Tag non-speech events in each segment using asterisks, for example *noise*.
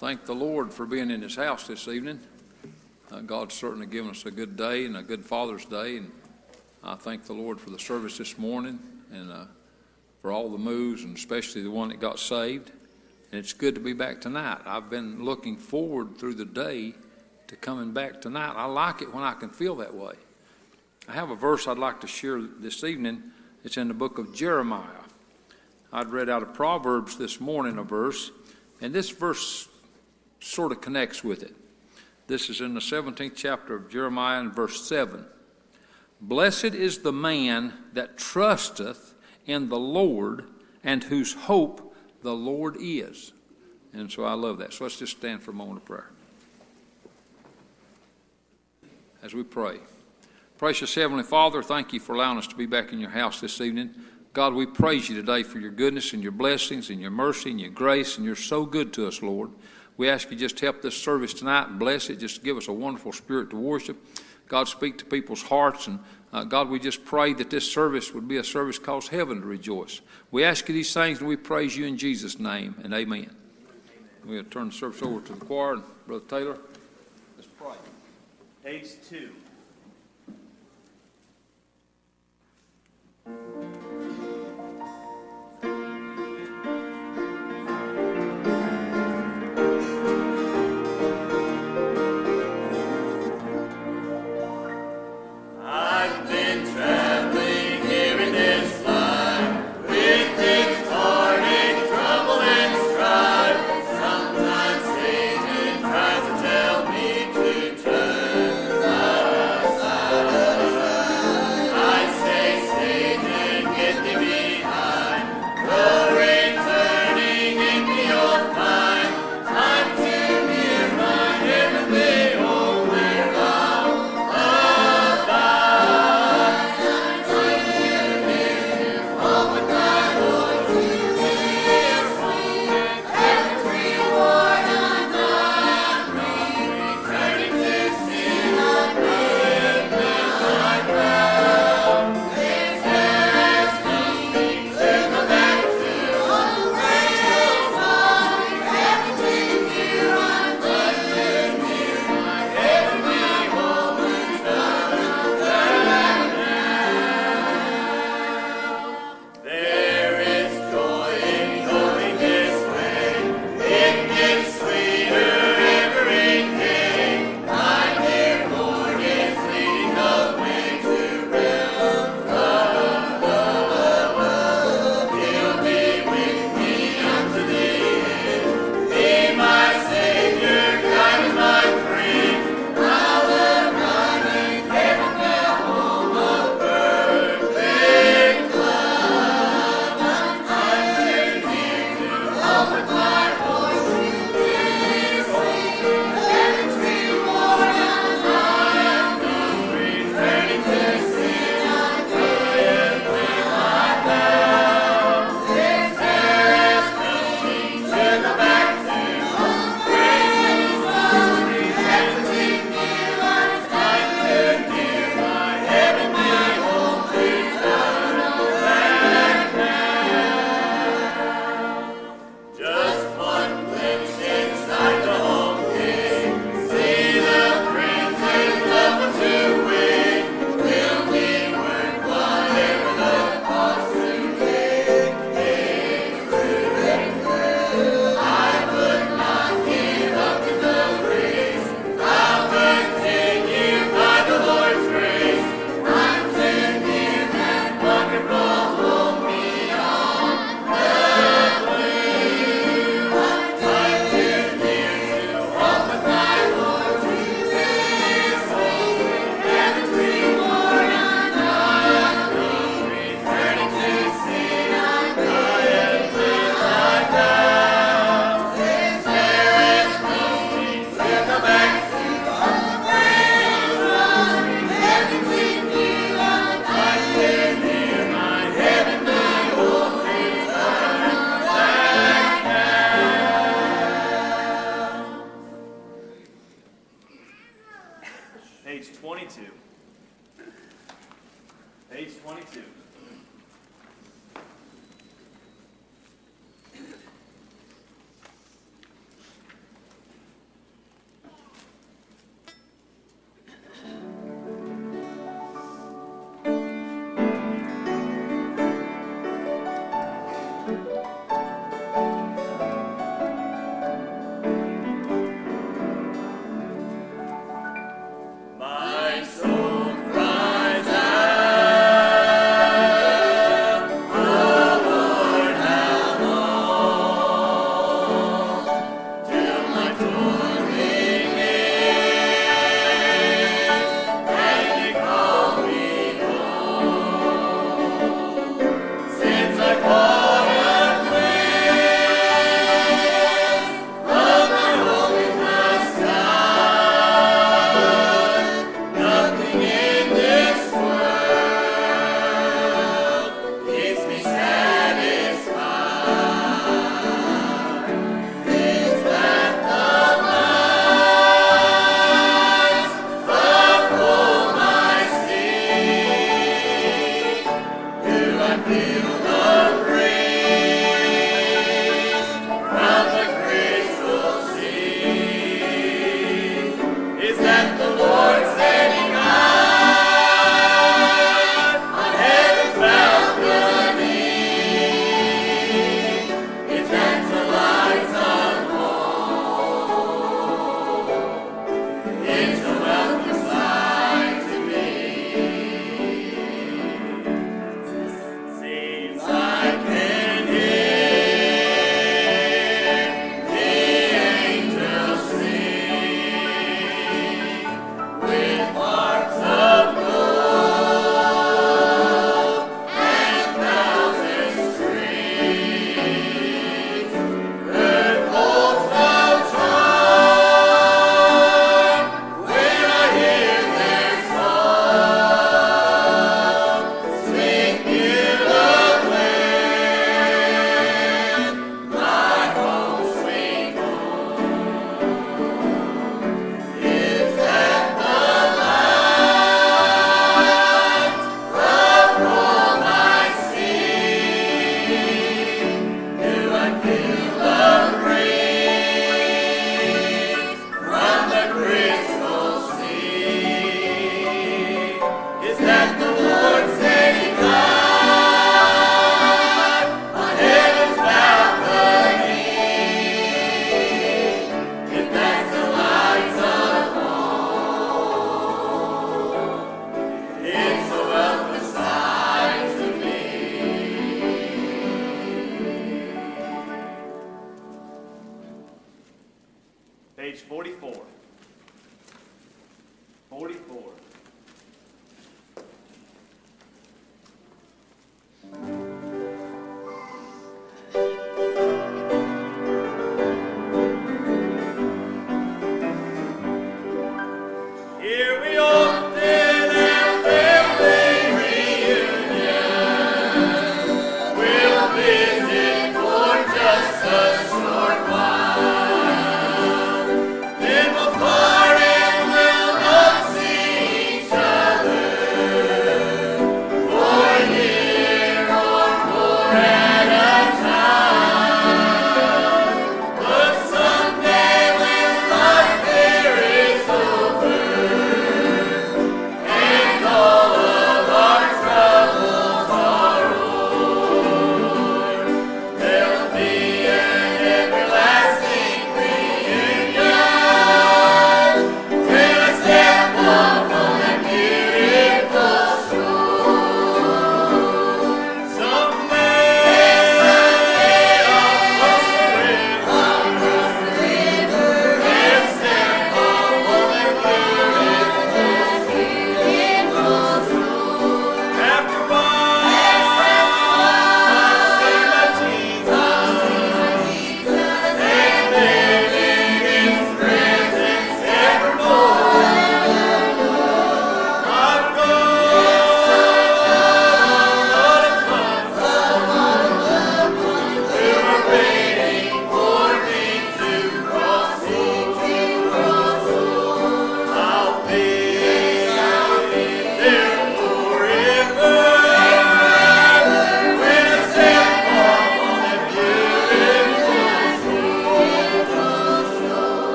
thank the Lord for being in His house this evening. Uh, God's certainly given us a good day and a good Father's Day, and I thank the Lord for the service this morning and uh, for all the moves, and especially the one that got saved. And it's good to be back tonight. I've been looking forward through the day to coming back tonight. I like it when I can feel that way. I have a verse I'd like to share this evening. It's in the book of Jeremiah. I'd read out of Proverbs this morning a verse, and this verse sort of connects with it. This is in the 17th chapter of Jeremiah and verse 7. Blessed is the man that trusteth in the Lord and whose hope the Lord is. And so I love that. So let's just stand for a moment of prayer. As we pray. Precious Heavenly Father, thank you for allowing us to be back in your house this evening. God, we praise you today for your goodness and your blessings and your mercy and your grace, and you're so good to us, Lord. We ask you just help this service tonight bless it. Just give us a wonderful spirit to worship. God, speak to people's hearts. And uh, God, we just pray that this service would be a service cause heaven to rejoice. We ask you these things and we praise you in Jesus' name. And amen. amen. We'll turn the service over to the choir. And Brother Taylor, let's pray. Page two.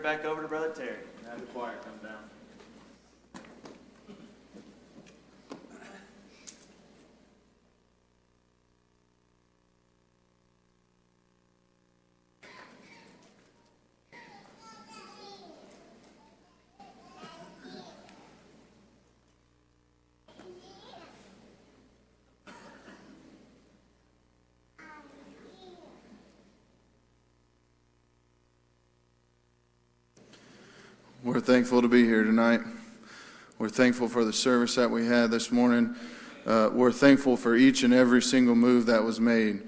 It back over to Brother Terry and have the choir come down. We're thankful to be here tonight. We're thankful for the service that we had this morning. Uh, we're thankful for each and every single move that was made.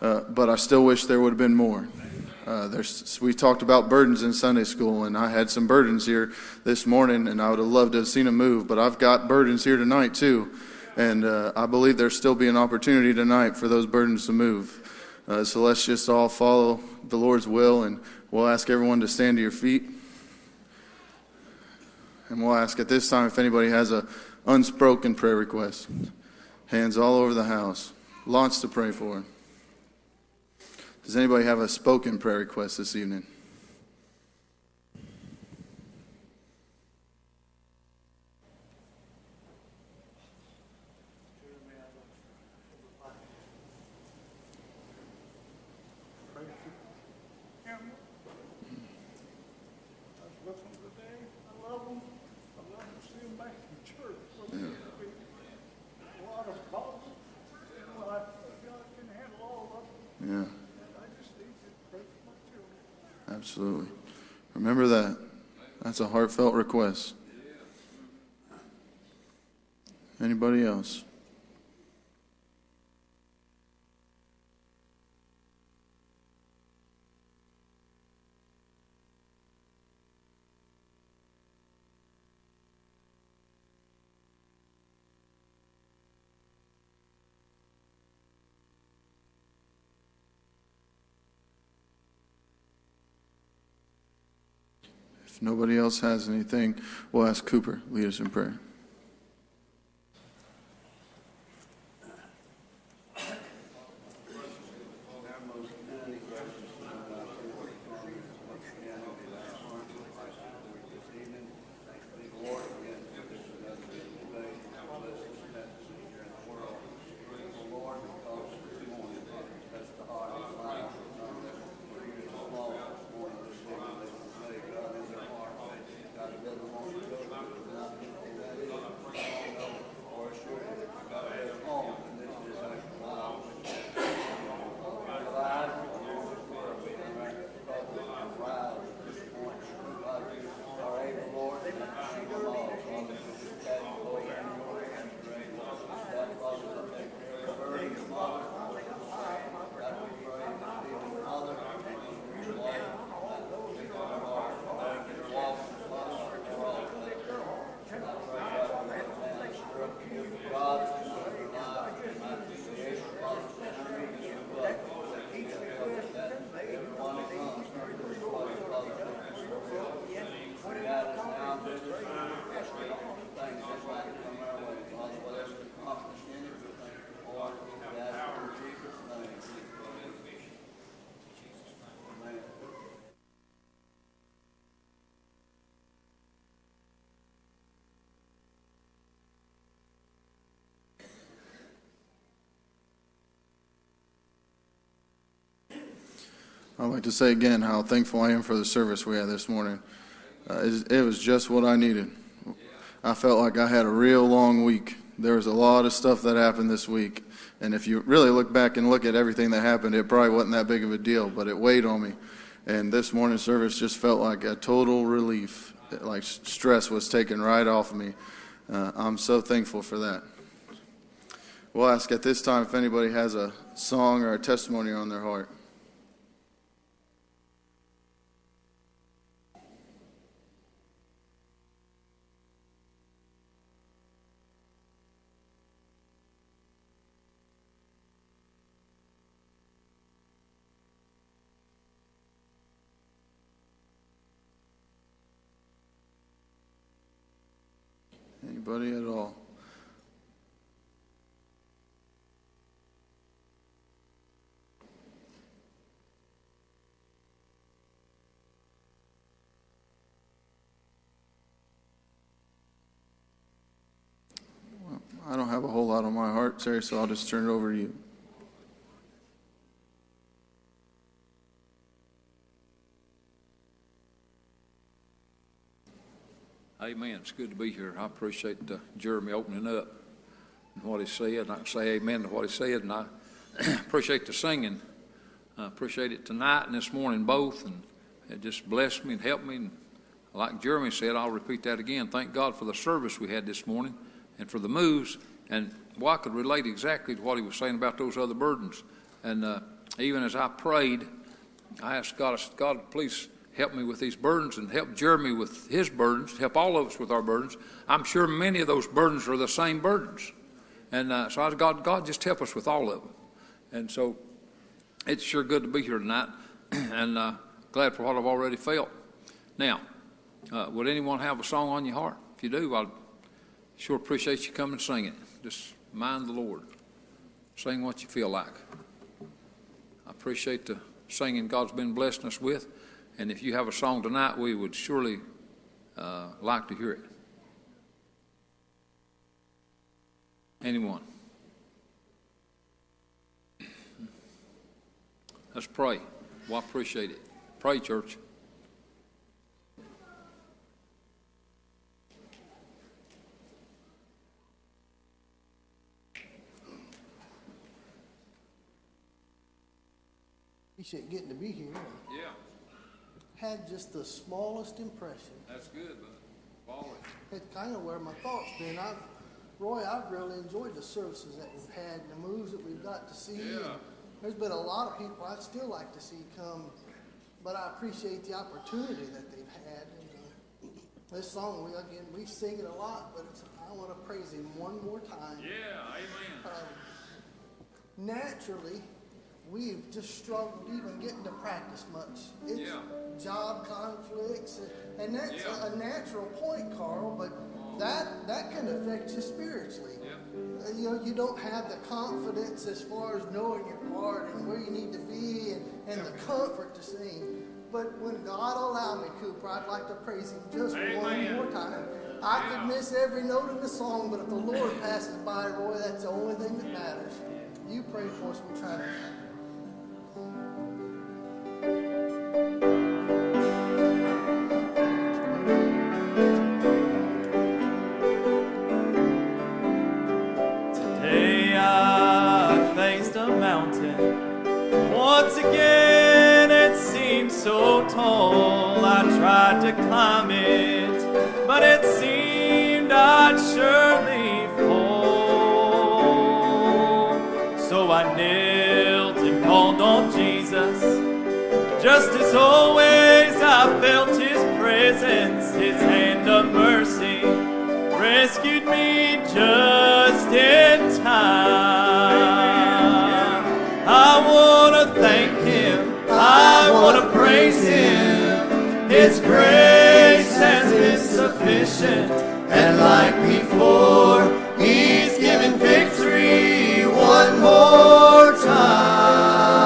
Uh, but I still wish there would have been more. Uh, we talked about burdens in Sunday school, and I had some burdens here this morning, and I would have loved to have seen a move. But I've got burdens here tonight, too. And uh, I believe there'll still be an opportunity tonight for those burdens to move. Uh, so let's just all follow the Lord's will, and we'll ask everyone to stand to your feet. And we'll ask at this time if anybody has a unspoken prayer request. Hands all over the house. Lots to pray for. Does anybody have a spoken prayer request this evening? I was with them today. I love them. I love to see them back in church. A lot of problems in life, but God can handle all of them. Yeah, And I just need to pray for my children. Absolutely. Remember that. That's a heartfelt request. Anybody else? Nobody else has anything, we'll ask Cooper lead us in prayer. I'd like to say again how thankful I am for the service we had this morning. Uh, it, was just what I needed. I felt like I had a real long week. There was a lot of stuff that happened this week. And if you really look back and look at everything that happened, it probably wasn't that big of a deal, but it weighed on me. And this morning's service just felt like a total relief. Like stress was taken right off of me. Uh, I'm so thankful for that. We'll ask at this time if anybody has a song or a testimony on their heart. At all? I don't have a whole lot on my heart, Terry, so I'll just turn it over to you. Amen. It's good to be here. I appreciate uh, Jeremy opening up and what he said. I say amen to what he said. And I *clears throat* appreciate the singing. I appreciate it tonight and this morning both. And it just blessed me and helped me. And like Jeremy said, I'll repeat that again. Thank God for the service we had this morning and for the moves. And well, I could relate exactly to what he was saying about those other burdens. And uh, even as I prayed, I asked God, I said, God, please help me with these burdens and help Jeremy with his burdens, help all of us with our burdens. I'm sure many of those burdens are the same burdens. And uh, so I God, God, just help us with all of them. And so it's sure good to be here tonight *clears throat* and uh, glad for what I've already felt. Now, uh, would anyone have a song on your heart? If you do, I'd sure appreciate you coming and singing it. Just mind the Lord. Sing what you feel like. I appreciate the singing God's been blessing us with. And if you have a song tonight, we would surely uh, like to hear it. Anyone? Let's pray. Well, I appreciate it. Pray, church. Appreciate getting to be here. Yeah, Had just the smallest impression. that's good, but follow. It's kind of where my thoughts been. I've, Roy, I've really enjoyed the services that we've had, and the moves that we've got to see. Yeah. There's been a lot of people I'd still like to see come, but I appreciate the opportunity that they've had. And, uh, this song, we again, we sing it a lot, but it's, I want to praise him one more time. Yeah, amen. Um, naturally, we've just struggled even getting to practice much. It's Yeah. job conflicts, and- that's Yeah. a, a natural point, Carl. But that that can affect you spiritually. Yeah. Uh, You know, you don't have the confidence as far as knowing your part and where you need to be, and, and the comfort to sing. But when God allowed me, Cooper, I'd like to praise Him just Amen. one more time. I could miss every note in the song, but if the Lord passes by, Roy, that's the only thing that matters. You pray for us, we try to. And like before, He's given victory one more time.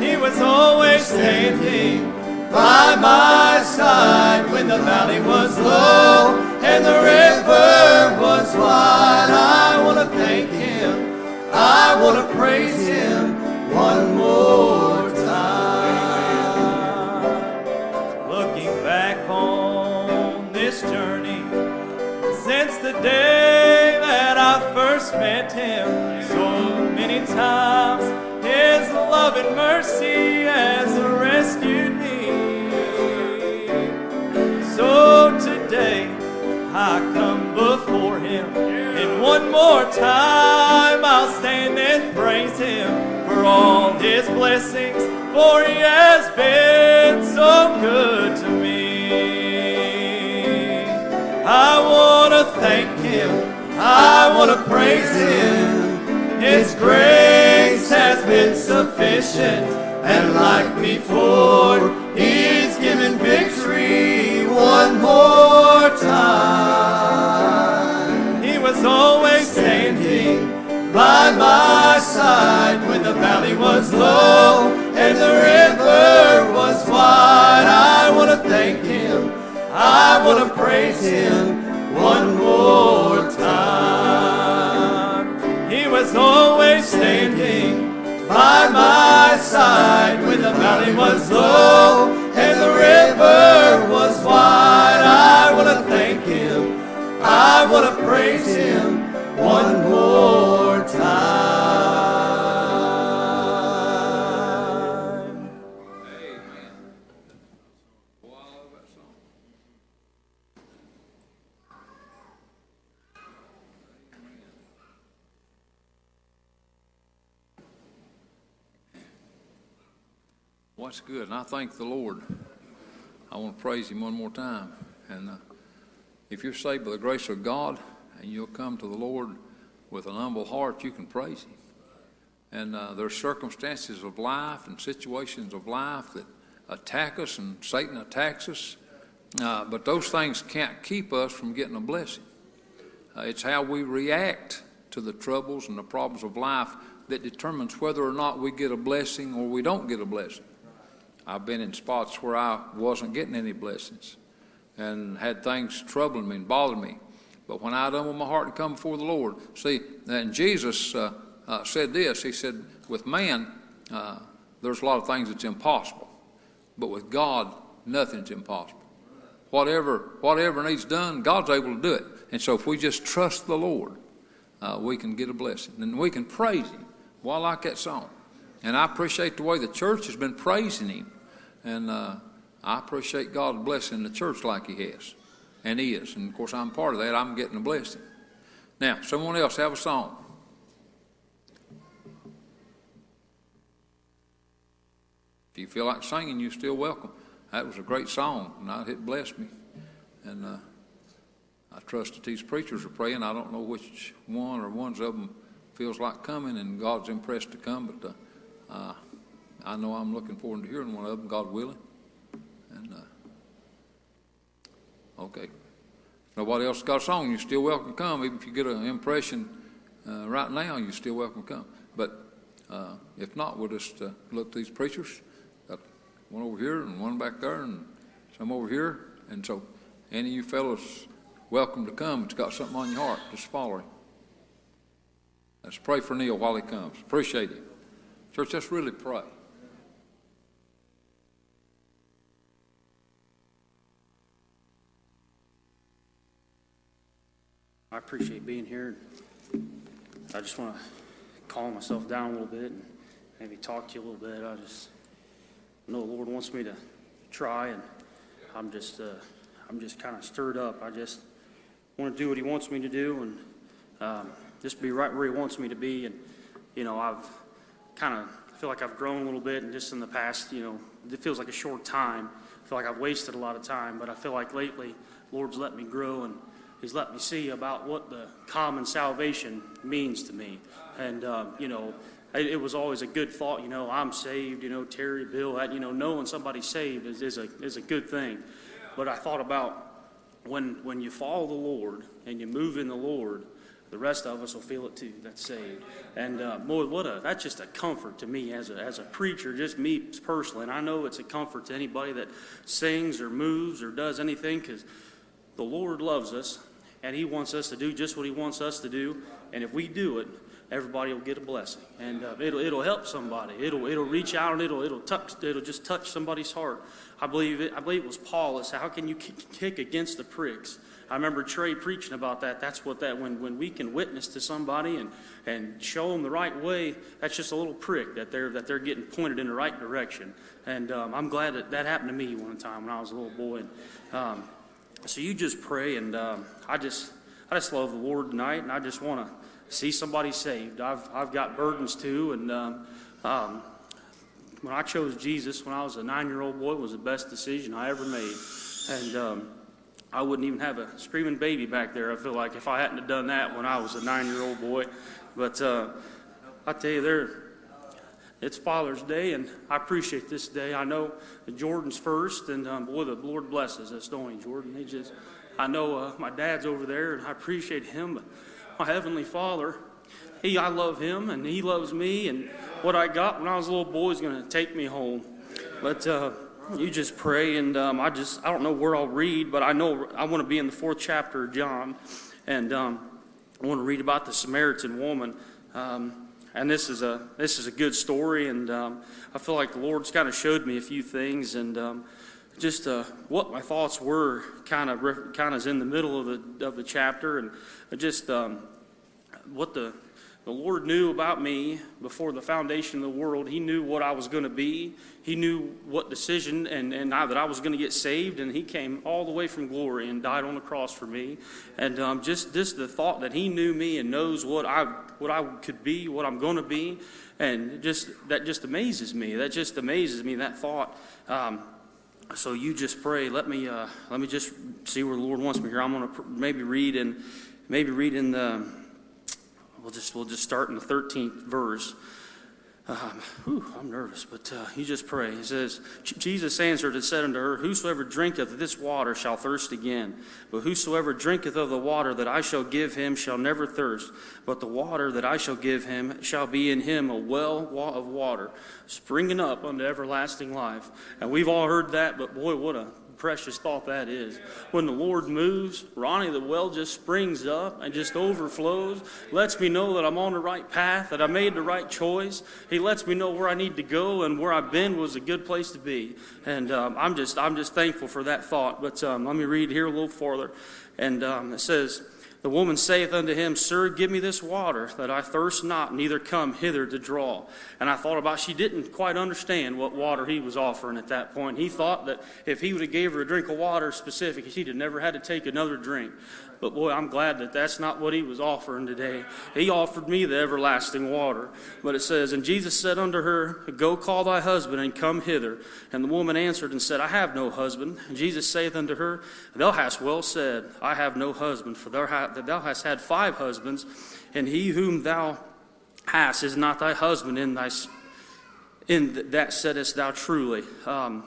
He was always standing by my side when the valley was low and the river was wide. I want to thank Him. I want to praise Him one more first met him. So many times his love and mercy has rescued me. So today I come before him, and one more time I'll stand and praise him for all his blessings, for he has been so good to me. I want to thank. I want to praise him. His grace has been sufficient. And like before, he's given victory one more time. He was always standing by my side when the valley was low and the river was wide. I want to thank him. I want to praise him one more time. He was always standing by my side when the valley was low and the river was wide. I want to thank him. I want to praise him Good? And I thank the Lord. I want to praise Him one more time. And uh, if you're saved by the grace of God and you'll come to the Lord with an humble heart, you can praise Him. And uh, there's circumstances of life and situations of life that attack us, and Satan attacks us. Uh, but those things can't keep us from getting a blessing. Uh, it's how we react to the troubles and the problems of life that determines whether or not we get a blessing or we don't get a blessing. I've been in spots where I wasn't getting any blessings and had things troubling me and bothering me. But when I done with my heart and come before the Lord, see, and Jesus uh, uh, said this. He said, with man, uh, there's a lot of things that's impossible, but with God, nothing's impossible. Whatever whatever needs done, God's able to do it. And so, if we just trust the Lord, uh, we can get a blessing, and we can praise Him. Well, I like that song, and I appreciate the way the church has been praising Him, and uh, I appreciate God blessing the church like He has, and is. And of course, I'm part of that. I'm getting a blessing. Now, someone else have a song. If you feel like singing, you're still welcome. That was a great song, and it blessed me. And uh, I trust that these preachers are praying. I don't know which one or ones of them feels like coming, and God's impressed to come, but uh, uh, I know I'm looking forward to hearing one of them, God willing. And uh, okay, nobody else got a song, you're still welcome to come. Even if you get an impression uh, right now, you're still welcome to come. But uh, if not, we'll just uh, look to these preachers one over here and one back there and some over here. And so, any of you fellows, welcome to come. It's got something on your heart. Just follow him. Let's pray for Neil while he comes. Appreciate him. Church, let's really pray. I appreciate being here. I just want to calm myself down a little bit and maybe talk to you a little bit. I just know the Lord wants me to try, and I'm just, uh, I'm just kind of stirred up. I just want to do what He wants me to do, and um, just be right where He wants me to be. And you know, I've kind of feel like I've grown a little bit, and just in the past, you know, it feels like a short time. I feel like I've wasted a lot of time, but I feel like lately, Lord's let me grow and He's let me see about what the common salvation means to me. And, uh, you know, it was always a good thought, you know, I'm saved, you know, Terry, Bill, that, you know, knowing somebody's saved is, is, a, is a good thing. But I thought about when, when you follow the Lord and you move in the Lord, the rest of us will feel it too. That's saved, and uh, boy, what a that's just a comfort to me as a as a preacher, just me personally. And I know it's a comfort to anybody that sings or moves or does anything, because the Lord loves us, and He wants us to do just what He wants us to do. And if we do it, everybody will get a blessing, and uh, it'll it'll help somebody. It'll it'll reach out and it'll it'll touch it'll just touch somebody's heart. I believe it. I believe it was Paul said, "How can you kick against the pricks?" I remember Trey preaching about that. That's what that when when we can witness to somebody and and show them the right way. That's just a little prick that they're that they're getting pointed in the right direction. And um, I'm glad that that happened to me one time when I was a little boy. And, um, so you just pray, and um, I just I just love the Lord tonight, and I just want to see somebody saved. I've, I've got burdens too, and um, um, when I chose Jesus when I was a nine year old boy, it was the best decision I ever made. And um, I wouldn't even have a screaming baby back there, I feel like, if I hadn't have done that when I was a nine year old boy. But uh, I tell you, there, it's Father's Day, and I appreciate this day. I know Jordan's first, and um, boy, the Lord blesses us, don't he, Jordan? He just, I know uh, my dad's over there, and I appreciate him. My Heavenly Father, He, I love Him and He loves me, and what I got when I was a little boy is going to take me home. But uh, you just pray, and um, I just, I don't know where I'll read, but I know I want to be in the fourth chapter of John, and um, I want to read about the Samaritan woman. Um, and this is a this is a good story, and um, I feel like the Lord's kind of showed me a few things, and um, just uh, what my thoughts were kind of kind of in the middle of the of the chapter, and just um, what the the Lord knew about me before the foundation of the world. He knew what I was going to be. He knew what decision and, and I, that I was going to get saved. And He came all the way from glory and died on the cross for me. And um, just this, the thought that He knew me and knows what I what I could be, what I'm going to be, and just that just amazes me. That just amazes me. That thought. Um, so you just pray. Let me uh, let me just see where the Lord wants me here. I'm going to pr- maybe read in maybe read in the. We'll just we'll just start in the 13th verse. Um, whew, I'm nervous, but uh, you just pray. He says, Jesus answered and said unto her, Whosoever drinketh of this water shall thirst again. But whosoever drinketh of the water that I shall give him shall never thirst. But the water that I shall give him shall be in him a well of water, springing up unto everlasting life. And we've all heard that, but boy, what a precious thought that is. When the Lord moves, Ronnie, the well just springs up and just overflows, lets me know that I'm on the right path, that I made the right choice. He lets me know where I need to go and where I've been was a good place to be. And um, I'm just I'm just thankful for that thought. But um, let me read here a little further, and um, it says. The woman saith unto him, Sir, give me this water, that I thirst not, neither come hither to draw. And I thought about she didn't quite understand what water he was offering at that point. He thought that if he would have gave her a drink of water specific, she'd have never had to take another drink. But boy, I'm glad that that's not what he was offering today. He offered me the everlasting water. But it says, And Jesus said unto her, Go call thy husband and come hither. And the woman answered and said, I have no husband. And Jesus saith unto her, Thou hast well said, I have no husband, for thou hast had five husbands, and he whom thou hast is not thy husband. In thy in that saidest thou truly. Um,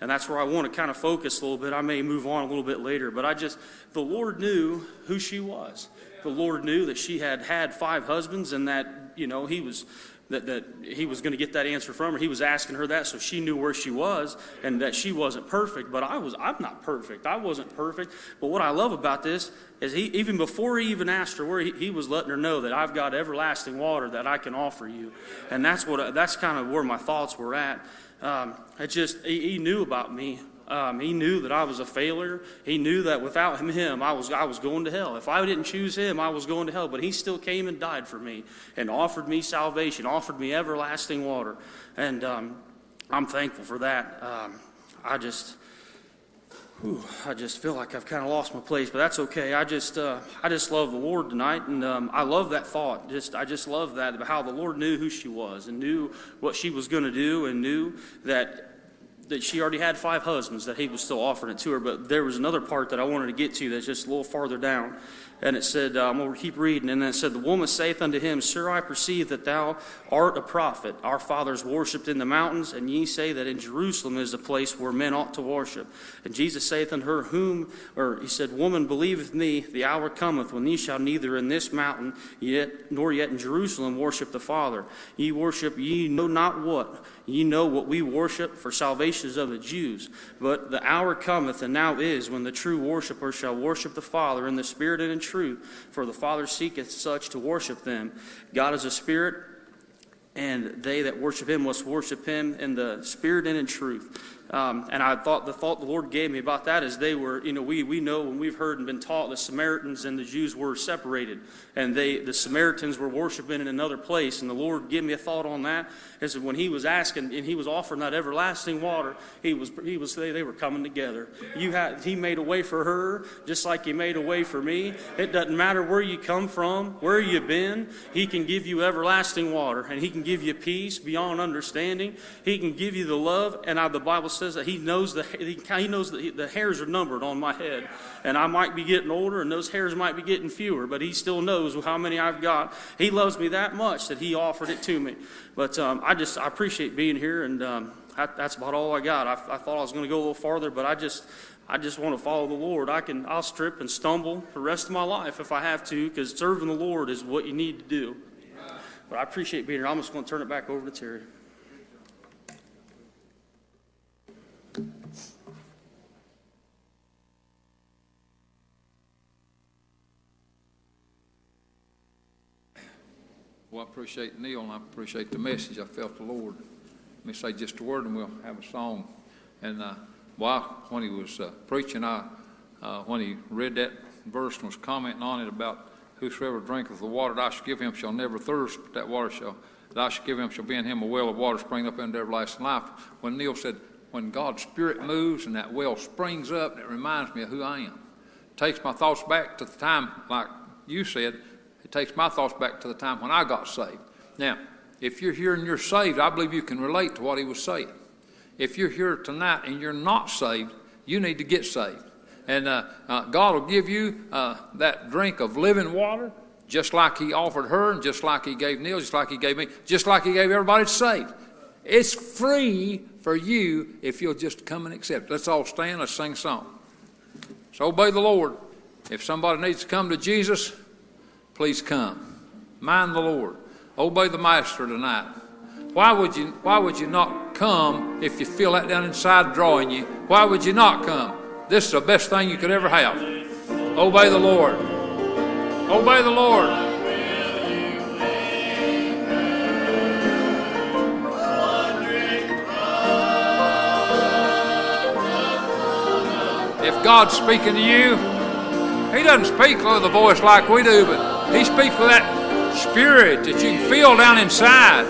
and that's where I want to kind of focus a little bit. I may move on a little bit later, but I just, the Lord knew who she was. The Lord knew that she had had five husbands and that, you know, he was, that, that he was going to get that answer from her. He was asking her that so she knew where she was and that she wasn't perfect. But I was, I'm not perfect. I wasn't perfect. But what I love about this is he, even before he even asked her where he, he was letting her know that I've got everlasting water that I can offer you. And that's what, that's kind of where my thoughts were at. Um, it just, he, he knew about me. Um, he knew that I was a failure. He knew that without him, I was, I was going to hell. If I didn't choose him, I was going to hell. But he still came and died for me and offered me salvation, offered me everlasting water. And um, I'm thankful for that. Um, I just, Whew, I just feel like I've kind of lost my place, but that's okay. I just, uh, I just love the Lord tonight, and um, I love that thought. Just, I just love that about how the Lord knew who she was and knew what she was going to do, and knew that that she already had five husbands that He was still offering it to her. But there was another part that I wanted to get to that's just a little farther down, and it said, uh, I'm going to keep reading. And then it said, The woman saith unto him, Sir, I perceive that thou art a prophet. Our fathers worshipped in the mountains, and ye say that in Jerusalem is the place where men ought to worship. And Jesus saith unto her, Whom, or he said, Woman, believeth me, the hour cometh when ye shall neither in this mountain yet nor yet in Jerusalem worship the Father. Ye worship ye know not what. Ye know what we worship, for salvation is of the Jews. But the hour cometh, and now is, when the true worshippers shall worship the Father in the Spirit and in truth, for the Father seeketh such to worship them. God is a spirit, and they that worship him must worship him in the spirit and in truth. Um, and I thought the thought the Lord gave me about that is they were, you know, we, we know and we've heard and been taught the Samaritans and the Jews were separated. And they the Samaritans were worshiping in another place. And the Lord gave me a thought on that is that when he was asking and he was offering that everlasting water, he was he was they, they were coming together. You had he made a way for her, just like he made a way for me. It doesn't matter where you come from, where you've been, he can give you everlasting water and he can give you peace beyond understanding. He can give you the love. And I, the Bible says that he knows the he knows that the hairs are numbered on my head, and I might be getting older, and those hairs might be getting fewer, but he still knows how many I've got. He loves me that much that he offered it to me. But um, I just I appreciate being here, and um, I, that's about all I got. I, I thought I was going to go a little farther, but I just I just want to follow the Lord. I can I'll strip and stumble for the rest of my life if I have to, because serving the Lord is what you need to do. But I appreciate being here. I'm just going to turn it back over to Terry. Well, I appreciate Neil and I appreciate the message. I felt the Lord. Let me say just a word and we'll have a song. And uh, while when he was uh, preaching, I uh, when he read that verse and was commenting on it about whosoever drinketh the water that I shall give him shall never thirst, but that water shall that I shall give him shall be in him a well of water spring up into everlasting life. When Neil said, when God's Spirit moves and that well springs up, it reminds me of who I am. It takes my thoughts back to the time, like you said, it takes my thoughts back to the time when I got saved. Now, if you're here and you're saved, I believe you can relate to what he was saying. If you're here tonight and you're not saved, you need to get saved. And uh, uh, God will give you uh, that drink of living water just like He offered her, and just like He gave Neil, just like He gave me, just like He gave everybody to save. It's free for you if you'll just come and accept. Let's all stand. Let's sing a song. So obey the Lord. If somebody needs to come to Jesus, please come. Mind the Lord. Obey the Master tonight. Why would you, why would you not come if you feel that down inside drawing you? Why would you not come? This is the best thing you could ever have. Obey the Lord. Obey the Lord. If God's speaking to you, He doesn't speak with a voice like we do, but He speaks with that spirit that you feel down inside.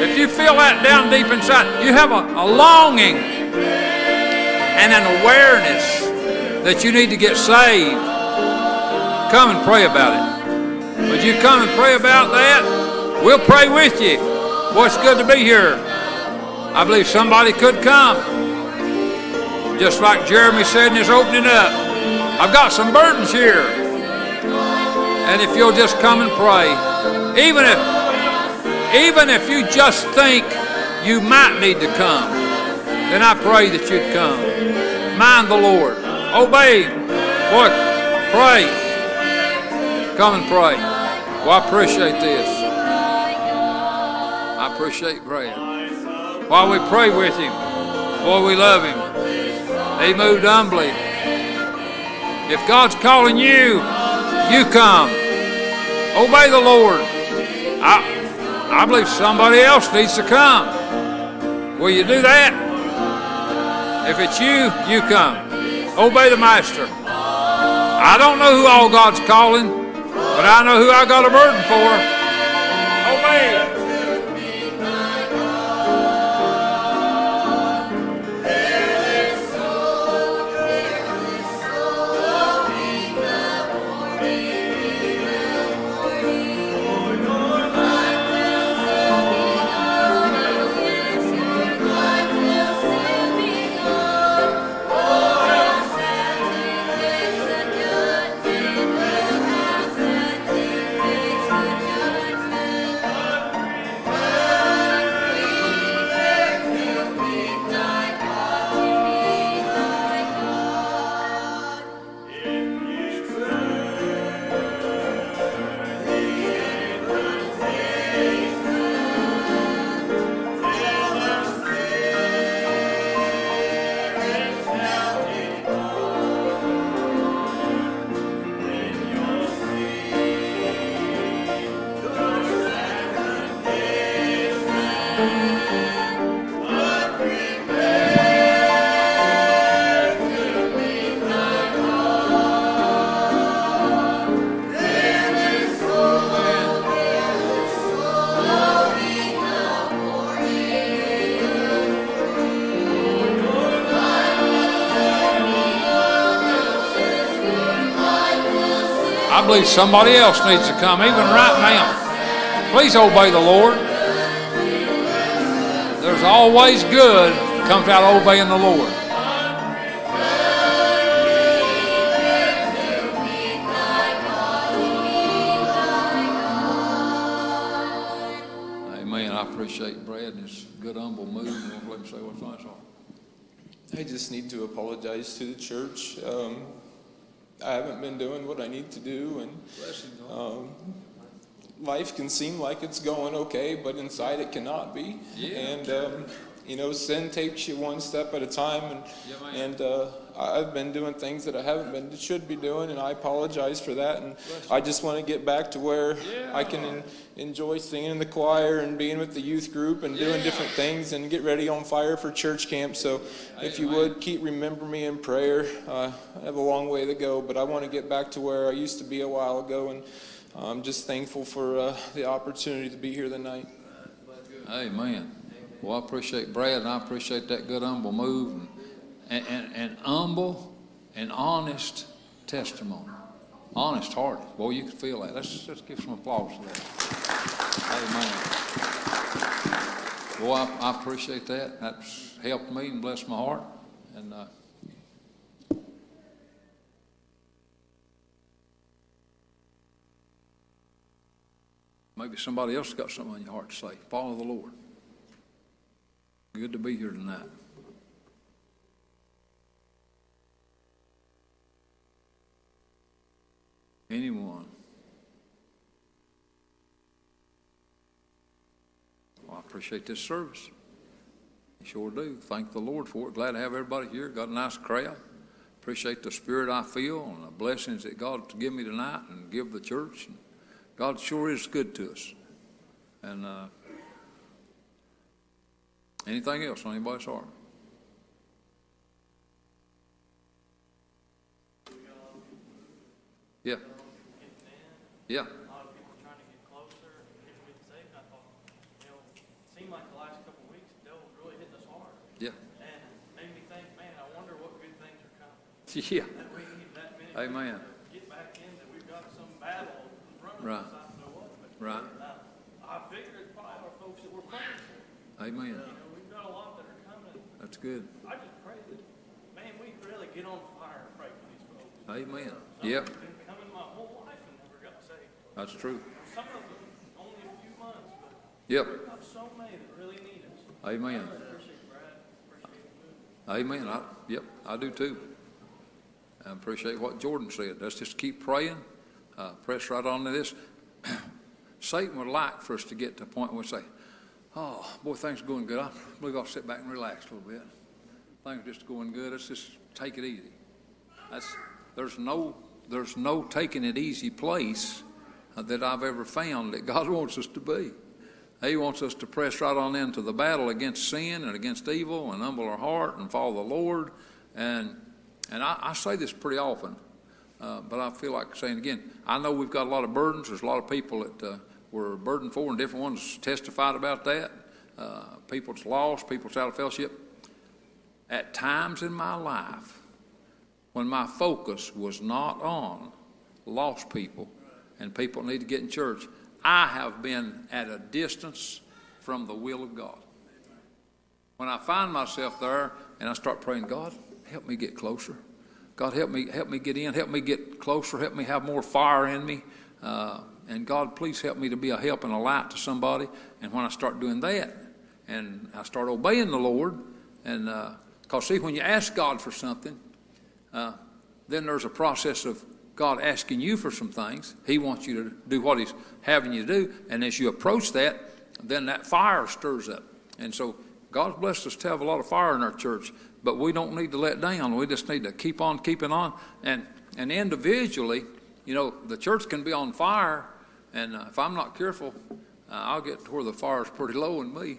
If you feel that down deep inside, you have a, a longing and an awareness that you need to get saved. Come and pray about it. Would you come and pray about that? We'll pray with you. Boy, it's good to be here. I believe somebody could come. Just like Jeremy said in his opening up. I've got some burdens here. And if you'll just come and pray, even if even if you just think you might need to come, then I pray that you'd come. Mind the Lord. Obey. Boy, pray. Come and pray. Well, I appreciate this. I appreciate praying. While we pray with Him, boy, we love Him. He moved humbly. If God's calling you, you come. Obey the Lord. I, I believe somebody else needs to come. Will you do that? If it's you, you come. Obey the Master. I don't know who all God's calling, but I know who I got a burden for. Obey. Believe somebody else needs to come, even right now. Please obey the Lord. There's always good comes out of obeying the Lord. Amen. I appreciate Brad and his good humble move. You want to let me say what's on his heart? I just need to apologize to the church. Um, I haven't been doing what I need to do, and um, life can seem like it's going okay, but inside it cannot be. Yeah. And um, you know, sin takes you one step at a time, and Yeah, and uh, I've been doing things that I haven't been should be doing, and I apologize for that. And I just want to get back to where I can en- enjoy singing in the choir and being with the youth group and doing different things and get ready on fire for church camp. So, if you would keep remember me in prayer. Uh, I have a long way to go, but I want to get back to where I used to be a while ago, and I'm just thankful for uh, the opportunity to be here tonight. Amen. Well, I appreciate Brad, and I appreciate that good humble move, and, and, and humble and honest testimony. Honest hearted. Boy, you can feel that. Let's, let's give some applause to that. Amen. Boy, I, I appreciate that. That's helped me and blessed my heart. And uh, maybe somebody else got something on your heart to say. Follow the Lord. Good to be here tonight. Anyone? Well, I appreciate this service. I sure do. Thank the Lord for it. Glad to have everybody here. Got a nice crowd. Appreciate the spirit I feel and the blessings that God to give me tonight and give the church. And God sure is good to us. And uh, anything else on anybody's heart? Yeah. Yeah. a lot of people trying to get closer and get to get saved. I thought, you know, it seemed like the last couple of weeks, the devil really hitting us hard. Yeah. And it made me think, man, I wonder what good things are coming. Yeah. That we need that many Amen. to get back in, that we've got some battle in front of Right. us. I don't know what. But Right. I figure it's probably our folks that we're praying for. Amen. You know, we've got a lot that are coming. That's good. I just pray that, man, we really get on fire and pray for these folks. Amen. Yep. have been coming my whole life and never got saved. That's true. Some of them only a few months, but Yep. we've got so many that really need us. Amen. I appreciate Brad, appreciate you. Amen. I, yep, I do too. I appreciate what Jordan said. Let's just keep praying. Uh, press right on to this. *clears throat* Satan would like for us to get to a point where we say, oh, boy, things are going good. I believe I'll sit back and relax a little bit. Things are just going good. Let's just take it easy. That's, there's no, there's no taking it easy place that I've ever found that God *laughs* wants us to be. He wants us to press right on into the battle against sin and against evil and humble our heart and follow the Lord. And, and I, I say this pretty often, uh, but I feel like saying again, I know we've got a lot of burdens. There's a lot of people that uh, we're burdened for, and different ones testified about that. Uh, people that's lost, people that's out of fellowship. At times in my life, when my focus was not on lost people and people need to get in church, I have been at a distance from the will of God. When I find myself there and I start praying, God, help me get closer. God, help me, help me get in, help me get closer, help me have more fire in me. Uh, and God, please help me to be a help and a light to somebody. And when I start doing that, and I start obeying the Lord, and because see, when you ask God for something, uh, then there's a process of God asking you for some things. He wants you to do what He's having you do, and as you approach that, then that fire stirs up. And so God's blessed us to have a lot of fire in our church, but we don't need to let down. We just need to keep on keeping on. And and individually, you know, the church can be on fire, and uh, if I'm not careful, uh, I'll get to where the fire's pretty low in me.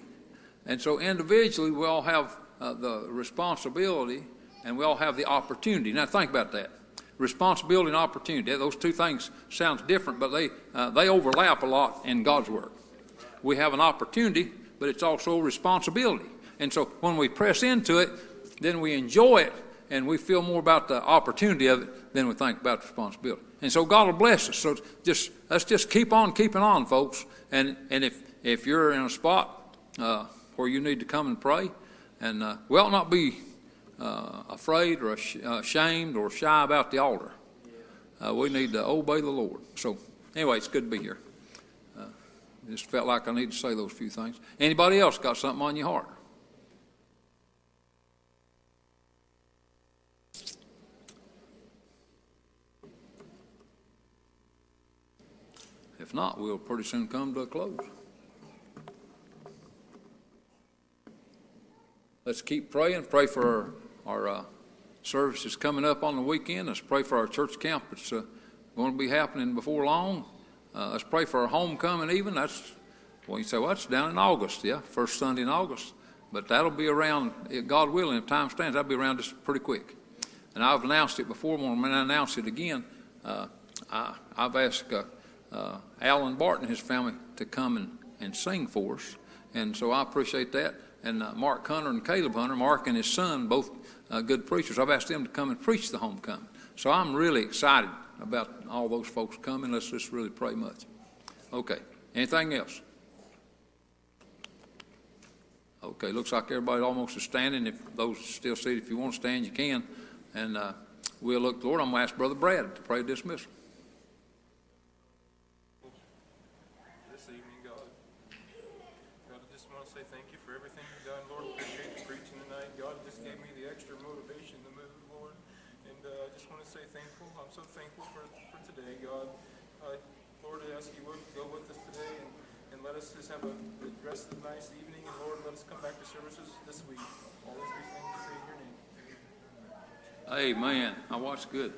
And so individually, we all have uh, the responsibility and we all have the opportunity. Now, think about that. Responsibility and opportunity. Those two things sounds different, but they, uh, they overlap a lot in God's work. We have an opportunity, but it's also responsibility. And so when we press into it, then we enjoy it and we feel more about the opportunity of it than we think about the responsibility. And so God will bless us. So just let's just keep on keeping on, folks. And and if if you're in a spot uh, where you need to come and pray, and uh, we ought not be uh, afraid or ashamed or shy about the altar. Uh, we need to obey the Lord. So anyway, it's good to be here. Uh, just felt like I need to say those few things. Anybody else got something on your heart? If not, we'll pretty soon come to a close. Let's keep praying. Pray for our, uh, services coming up on the weekend. Let's pray for our church camp. It's uh, going to be happening before long. Uh, let's pray for our homecoming. Even that's well, you say, well, down in August. Yeah, first Sunday in August. But that'll be around, God willing, if time stands, that'll be around just pretty quick. And I've announced it before. I'm going to announce it again. Uh, I, I've asked uh, uh, Alan Barton and his family to come and, and sing for us. And so I appreciate that. And uh, Mark Hunter and Caleb Hunter, Mark and his son, both uh, good preachers. I've asked them to come and preach the homecoming. So I'm really excited about all those folks coming. Let's just really pray much. Okay. Anything else? Okay. Looks like everybody almost is standing. If those still seated, if you want to stand, you can. And uh, we'll look, Lord. I'm going to ask Brother Brad to pray dismissal. This evening, just want to say thank you for everything you've done, Lord. Appreciate the preaching tonight. God just gave me the extra motivation to move, Lord. And uh, I just want to say thankful. I'm so thankful for, for today, God. Uh, Lord, I ask you to go with us today and, and let us just have a rest of the nice evening. And Lord, let us come back to services this week. All these things we say in your name. Amen. I watched good.